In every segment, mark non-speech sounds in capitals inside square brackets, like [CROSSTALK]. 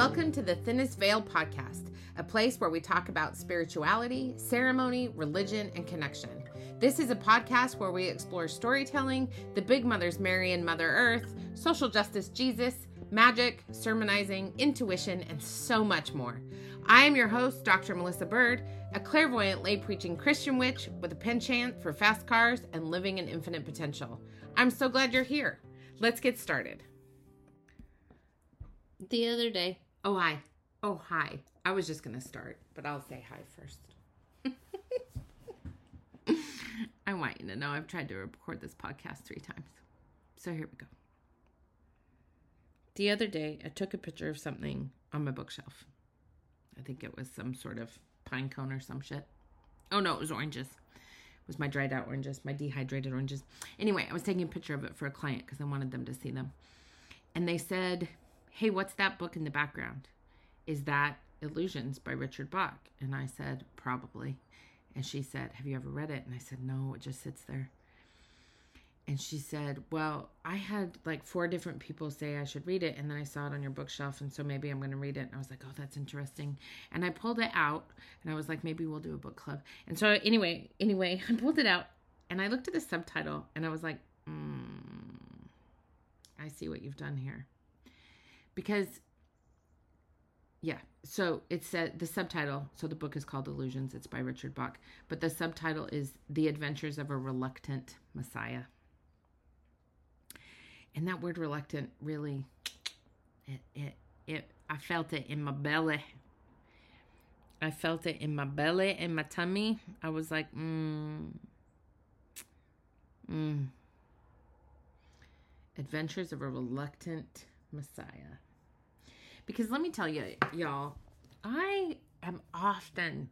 Welcome to the Thinnest Veil podcast, a place where we talk about spirituality, ceremony, religion, and connection. This is a podcast where we explore storytelling, the big mothers Mary and Mother Earth, social justice Jesus, magic, sermonizing, intuition, and so much more. I am your host, Dr. Melissa Bird, a clairvoyant lay preaching Christian witch with a penchant for fast cars and living in infinite potential. I'm so glad you're here. Let's get started. The other day, oh, hi. Oh, hi. I was just going to start, but I'll say hi first. [LAUGHS] I want you to know I've tried to record this podcast three times. So here we go. The other day, I took a picture of something on my bookshelf. I think it was some sort of pine cone or some shit. Oh no, it was oranges. It was my dried out oranges, my dehydrated oranges. Anyway, I was taking a picture of it for a client because I wanted them to see them. And they said, Hey, what's that book in the background? Is that Illusions by Richard Bach? And I said, Probably. And she said, Have you ever read it? And I said, No, it just sits there. And she said, Well, I had like four different people say I should read it. And then I saw it on your bookshelf. And so maybe I'm going to read it. And I was like, Oh, that's interesting. And I pulled it out and I was like, Maybe we'll do a book club. And so, anyway, anyway, [LAUGHS] I pulled it out and I looked at the subtitle and I was like, mm, I see what you've done here. Because, yeah, so it said the subtitle, so the book is called Illusions. It's by Richard Bach. But the subtitle is The Adventures of a Reluctant Messiah and that word reluctant really it it it I felt it in my belly. I felt it in my belly in my tummy. I was like, mm. Mm. Adventures of a Reluctant Messiah. Because let me tell you, y'all, I am often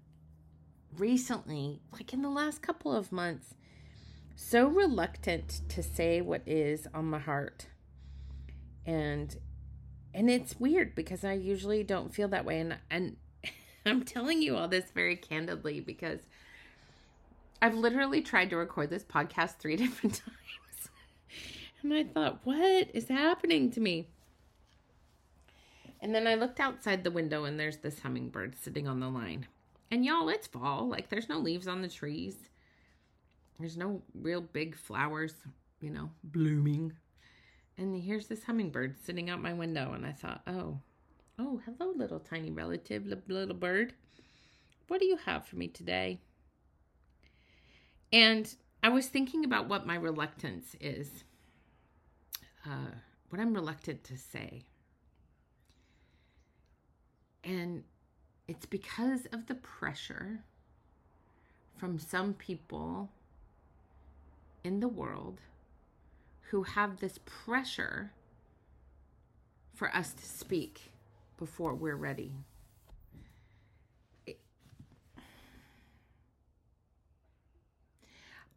recently, like in the last couple of months, so reluctant to say what is on my heart. And and it's weird because I usually don't feel that way and and [LAUGHS] I'm telling you all this very candidly because I've literally tried to record this podcast 3 [LAUGHS] different times. And I thought, "What is happening to me?" And then I looked outside the window and there's this hummingbird sitting on the line. And y'all, it's fall. Like there's no leaves on the trees. There's no real big flowers, you know, blooming. And here's this hummingbird sitting out my window. And I thought, oh, oh, hello, little tiny relative, little bird. What do you have for me today? And I was thinking about what my reluctance is, uh, what I'm reluctant to say. And it's because of the pressure from some people in the world who have this pressure for us to speak before we're ready.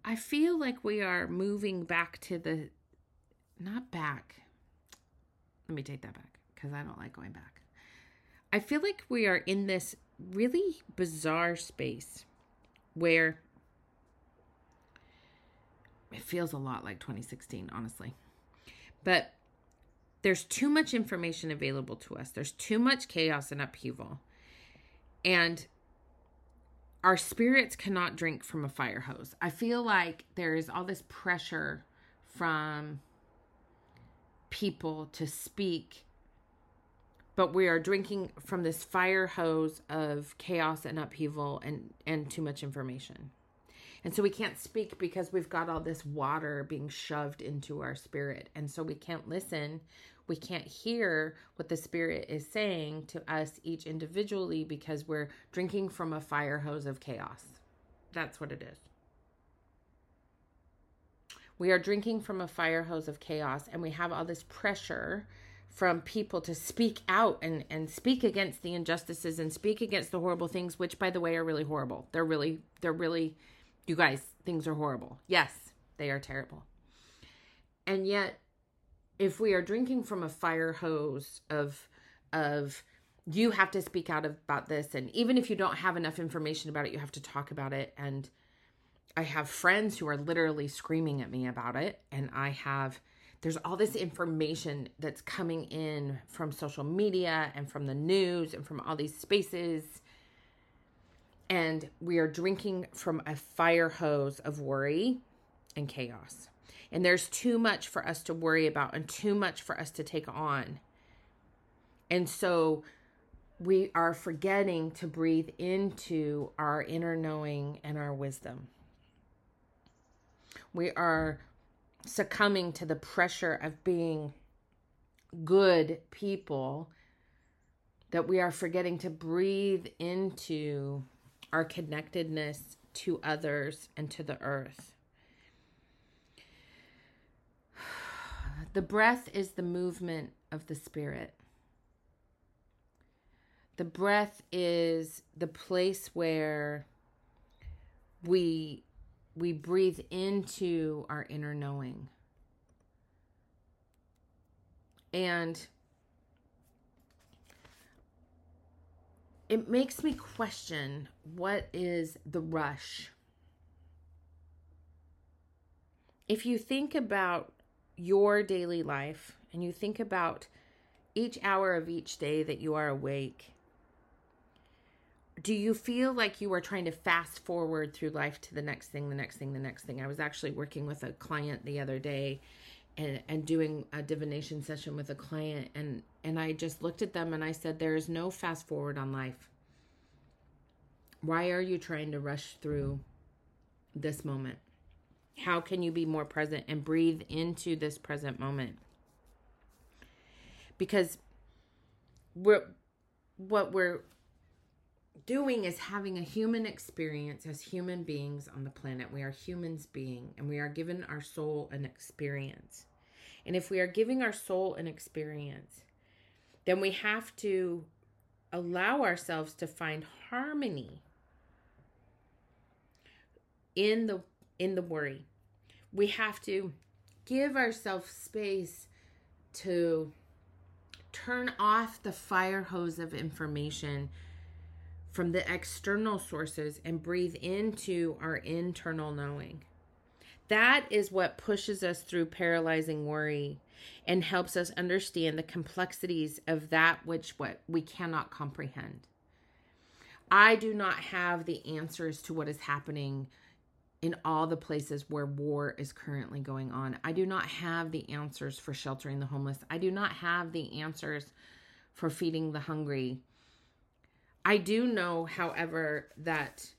I feel like we are moving back to the, not back. Let me take that back because I don't like going back. I feel like we are in this really bizarre space where it feels a lot like 2016, honestly. But there's too much information available to us. There's too much chaos and upheaval. And our spirits cannot drink from a fire hose. I feel like there is all this pressure from people to speak, but we are drinking from this fire hose of chaos and upheaval and, and too much information. And so we can't speak because we've got all this water being shoved into our spirit. And so we can't listen. We can't hear what the spirit is saying to us each individually because we're drinking from a fire hose of chaos. That's what it is. We are drinking from a fire hose of chaos and we have all this pressure from people to speak out and and speak against the injustices and speak against the horrible things which by the way are really horrible. They're really they're really you guys, things are horrible. Yes, they are terrible. And yet, if we are drinking from a fire hose of of you have to speak out about this and even if you don't have enough information about it, you have to talk about it and I have friends who are literally screaming at me about it and I have there's all this information that's coming in from social media and from the news and from all these spaces. And we are drinking from a fire hose of worry and chaos. And there's too much for us to worry about and too much for us to take on. And so we are forgetting to breathe into our inner knowing and our wisdom. We are succumbing to the pressure of being good people that we are forgetting to breathe into our connectedness to others and to the earth. [SIGHS] The breath is the movement of the spirit. The breath is the place where we we breathe into our inner knowing. And it makes me question what is the rush? If you think about your daily life and you think about each hour of each day that you are awake, do you feel like you are trying to fast forward through life to the next thing, the next thing, the next thing? I was actually working with a client the other day and, and doing a divination session with a client and and I just looked at them and I said there is no fast forward on life. Why are you trying to rush through this moment? How can you be more present and breathe into this present moment? Because we're what we're doing is having a human experience as human beings on the planet. We are humans being and we are given our soul an experience. And if we are giving our soul an experience, then we have to allow ourselves to find harmony in the in the worry. We have to give ourselves space to turn off the fire hose of information from the external sources and breathe into our internal knowing. That is what pushes us through paralyzing worry and helps us understand the complexities of that which what we cannot comprehend. I do not have the answers to what is happening in all the places where war is currently going on. I do not have the answers for sheltering the homeless. I do not have the answers for feeding the hungry. I do know, however, that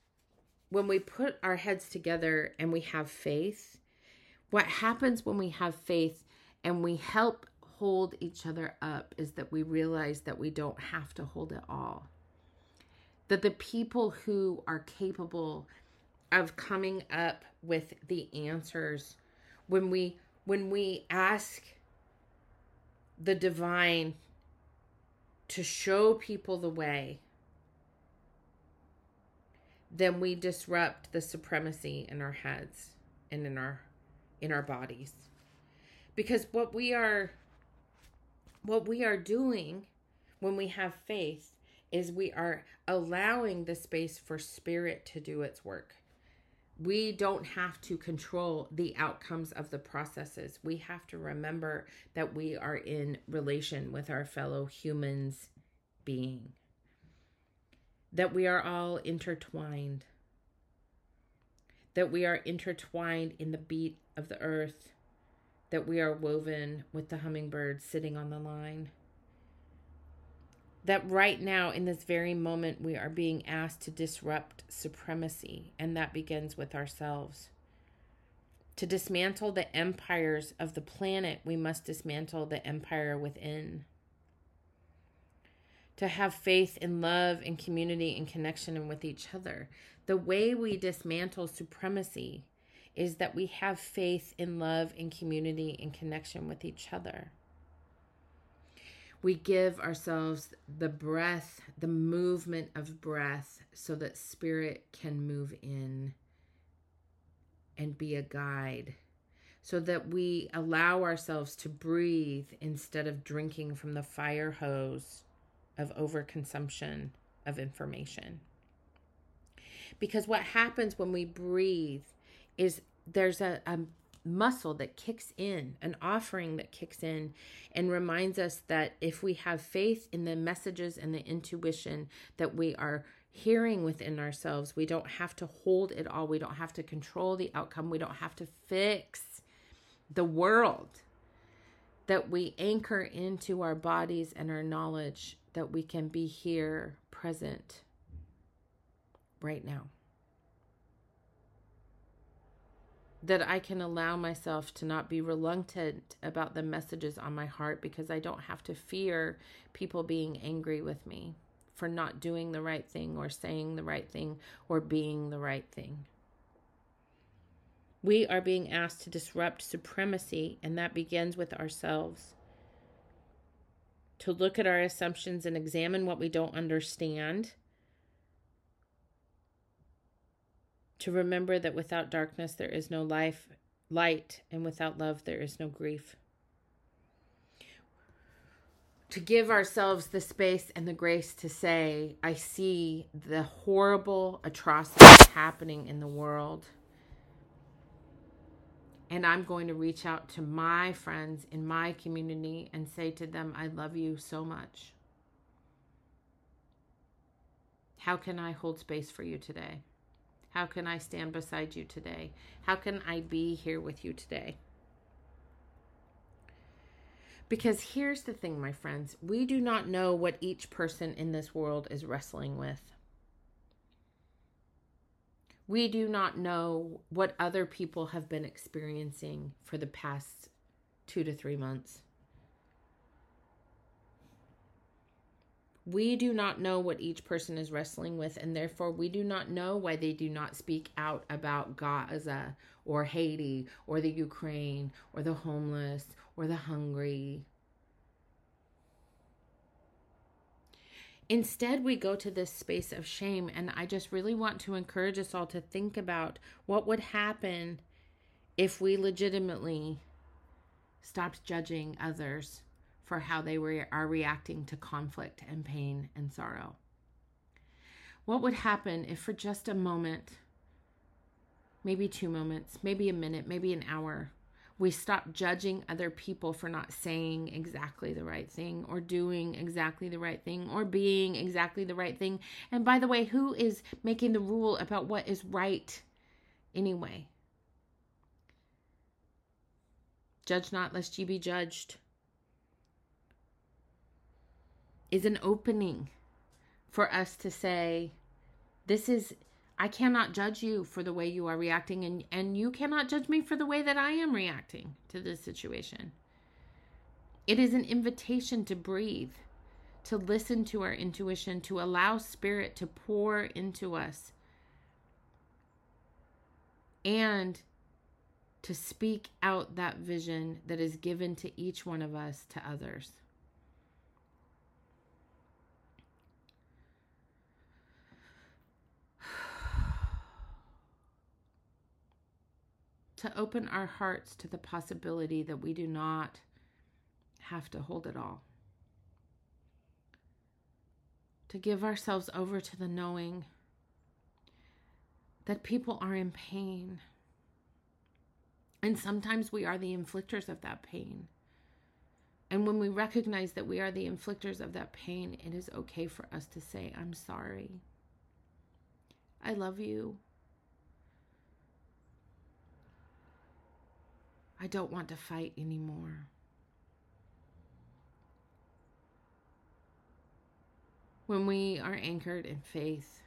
when we put our heads together and we have faith, what happens when we have faith and we help hold each other up is that we realize that we don't have to hold it all. That the people who are capable of coming up with the answers when we when we ask the divine to show people the way then we disrupt the supremacy in our heads and in our in our bodies. Because what we are what we are doing when we have faith is we are allowing the space for spirit to do its work. We don't have to control the outcomes of the processes. We have to remember that we are in relation with our fellow humans being that we are all intertwined, that we are intertwined in the beat of the earth, that we are woven with the hummingbird sitting on the line. That right now, in this very moment, we are being asked to disrupt supremacy, and that begins with ourselves. To dismantle the empires of the planet, we must dismantle the empire within to have faith in love and community and connection and with each other. The way we dismantle supremacy is that we have faith in love and community and connection with each other. We give ourselves the breath, the movement of breath, so that spirit can move in and be a guide so that we allow ourselves to breathe instead of drinking from the fire hose of overconsumption of information. Because what happens when we breathe is there's a, a muscle that kicks in, an offering that kicks in, and reminds us that if we have faith in the messages and the intuition that we are hearing within ourselves, we don't have to hold it all. We don't have to control the outcome. We don't have to fix the world. That we anchor into our bodies and our knowledge that we can be here, present, right now. that I can allow myself to not be reluctant about the messages on my heart because I don't have to fear people being angry with me for not doing the right thing or saying the right thing or being the right thing. We are being asked to disrupt supremacy, and that begins with ourselves. To look at our assumptions and examine what we don't understand to remember that without darkness there is no life, light, and without love there is no grief. To give ourselves the space and the grace to say, I see the horrible atrocities happening in the world. And I'm going to reach out to my friends in my community and say to them, I love you so much. How can I hold space for you today? How can I stand beside you today? How can I be here with you today? Because here's the thing, my friends we do not know what each person in this world is wrestling with. We do not know what other people have been experiencing for the past two to three months. We do not know what each person is wrestling with, and therefore we do not know why they do not speak out about Gaza or Haiti or the Ukraine or the homeless or the hungry. Instead, we go to this space of shame, and I just really want to encourage us all to think about what would happen if we legitimately stopped judging others for how they re- are reacting to conflict and pain and sorrow. What would happen if, for just a moment, maybe two moments, maybe a minute, maybe an hour, we stop judging other people for not saying exactly the right thing or doing exactly the right thing or being exactly the right thing? And by the way, who is making the rule about what is right anyway? Judge not, lest ye be judged is an opening for us to say, This is, I cannot judge you for the way you are reacting, and, and you cannot judge me for the way that I am reacting to this situation. It is an invitation to breathe, to listen to our intuition, to allow spirit to pour into us, and to speak out that vision that is given to each one of us to others. To open our hearts to the possibility that we do not have to hold it all. To give ourselves over to the knowing that people are in pain. And sometimes we are the inflictors of that pain. And when we recognize that we are the inflictors of that pain, it is okay for us to say, I'm sorry. I love you. I don't want to fight anymore. When we are anchored in faith,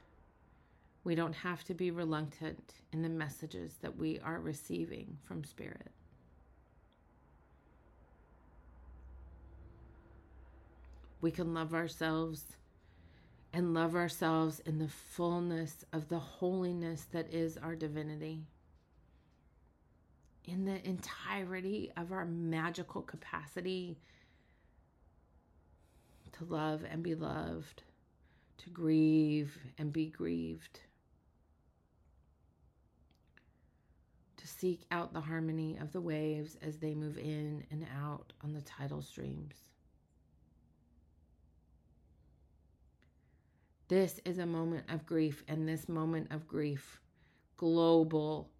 we don't have to be reluctant in the messages that we are receiving from Spirit. We can love ourselves and love ourselves in the fullness of the holiness that is our divinity in the entirety of our magical capacity to love and be loved, to grieve and be grieved, to seek out the harmony of the waves as they move in and out on the tidal streams. This is a moment of grief, and this moment of grief, global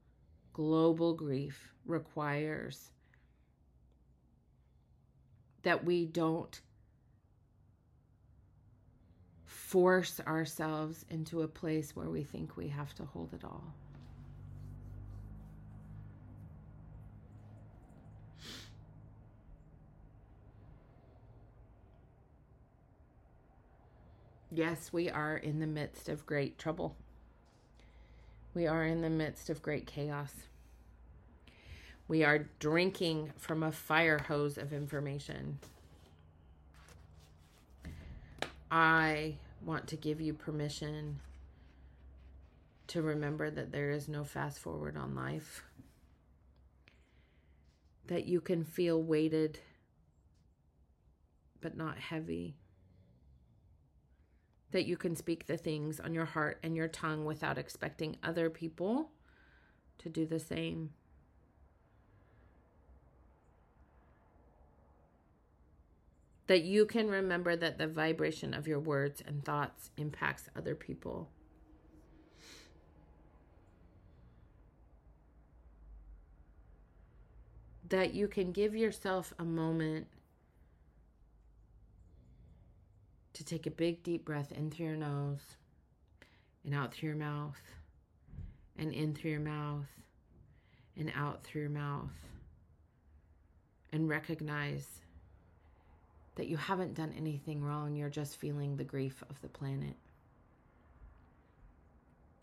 global grief requires that we don't force ourselves into a place where we think we have to hold it all. Yes, we are in the midst of great trouble. We are in the midst of great chaos. We are drinking from a fire hose of information. I want to give you permission to remember that there is no fast forward on life, that you can feel weighted but not heavy that you can speak the things on your heart and your tongue without expecting other people to do the same. That you can remember that the vibration of your words and thoughts impacts other people. That you can give yourself a moment to take a big deep breath in through your nose and out through your mouth and in through your mouth and out through your mouth and recognize that you haven't done anything wrong. You're just feeling the grief of the planet.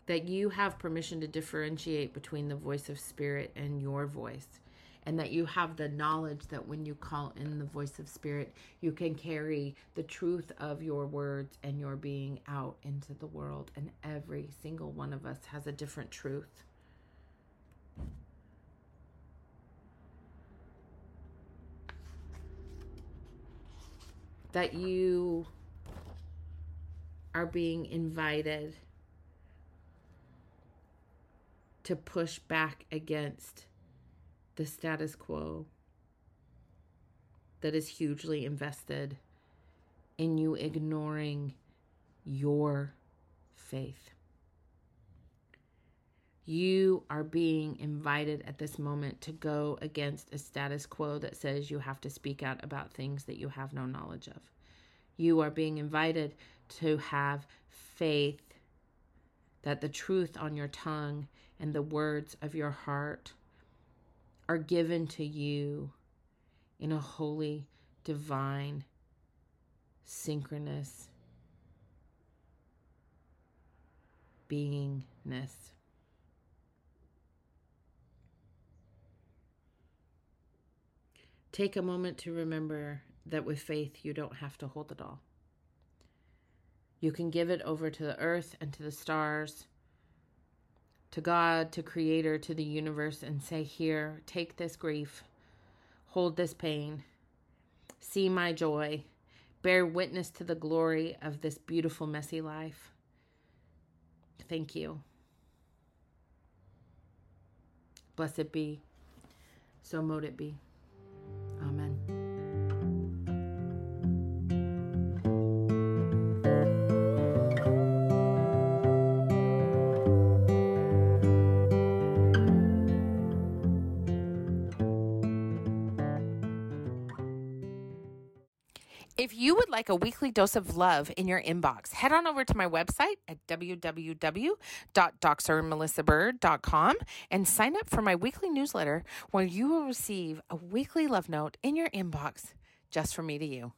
That you have permission to differentiate between the voice of spirit and your voice and that you have the knowledge that when you call in the voice of spirit, you can carry the truth of your words and your being out into the world. And every single one of us has a different truth. That you are being invited to push back against the status quo that is hugely invested in you ignoring your faith. You are being invited at this moment to go against a status quo that says you have to speak out about things that you have no knowledge of. You are being invited to have faith that the truth on your tongue and the words of your heart are given to you in a holy, divine, synchronous beingness. Take a moment to remember that with faith, you don't have to hold it all. You can give it over to the earth and to the stars to God, to Creator, to the universe, and say, Here, take this grief, hold this pain, see my joy, bear witness to the glory of this beautiful, messy life. Thank you. Blessed be. So mote it be. Would like a weekly dose of love in your inbox, head on over to my website at www.drmelissabird.com and sign up for my weekly newsletter where you will receive a weekly love note in your inbox just from me to you.